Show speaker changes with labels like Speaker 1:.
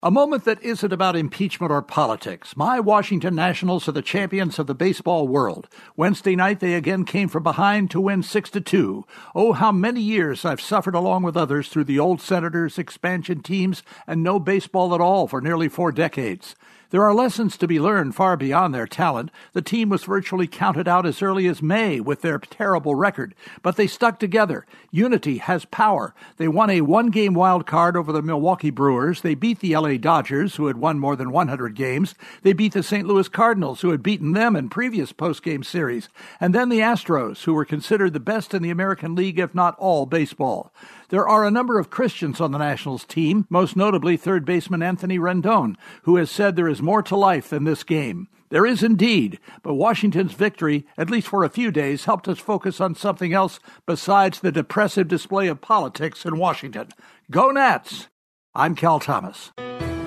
Speaker 1: A moment that isn't about impeachment or politics. My Washington Nationals are the champions of the baseball world. Wednesday night they again came from behind to win 6 to 2. Oh, how many years I've suffered along with others through the old Senators, expansion teams, and no baseball at all for nearly 4 decades. There are lessons to be learned far beyond their talent. The team was virtually counted out as early as May with their terrible record, but they stuck together. Unity has power. They won a one game wild card over the Milwaukee Brewers. They beat the LA Dodgers, who had won more than 100 games. They beat the St. Louis Cardinals, who had beaten them in previous postgame series. And then the Astros, who were considered the best in the American League, if not all baseball. There are a number of Christians on the Nationals team, most notably third baseman Anthony Rendon, who has said there is more to life than this game. There is indeed, but Washington's victory, at least for a few days, helped us focus on something else besides the depressive display of politics in Washington. Go Nats! I'm Cal Thomas.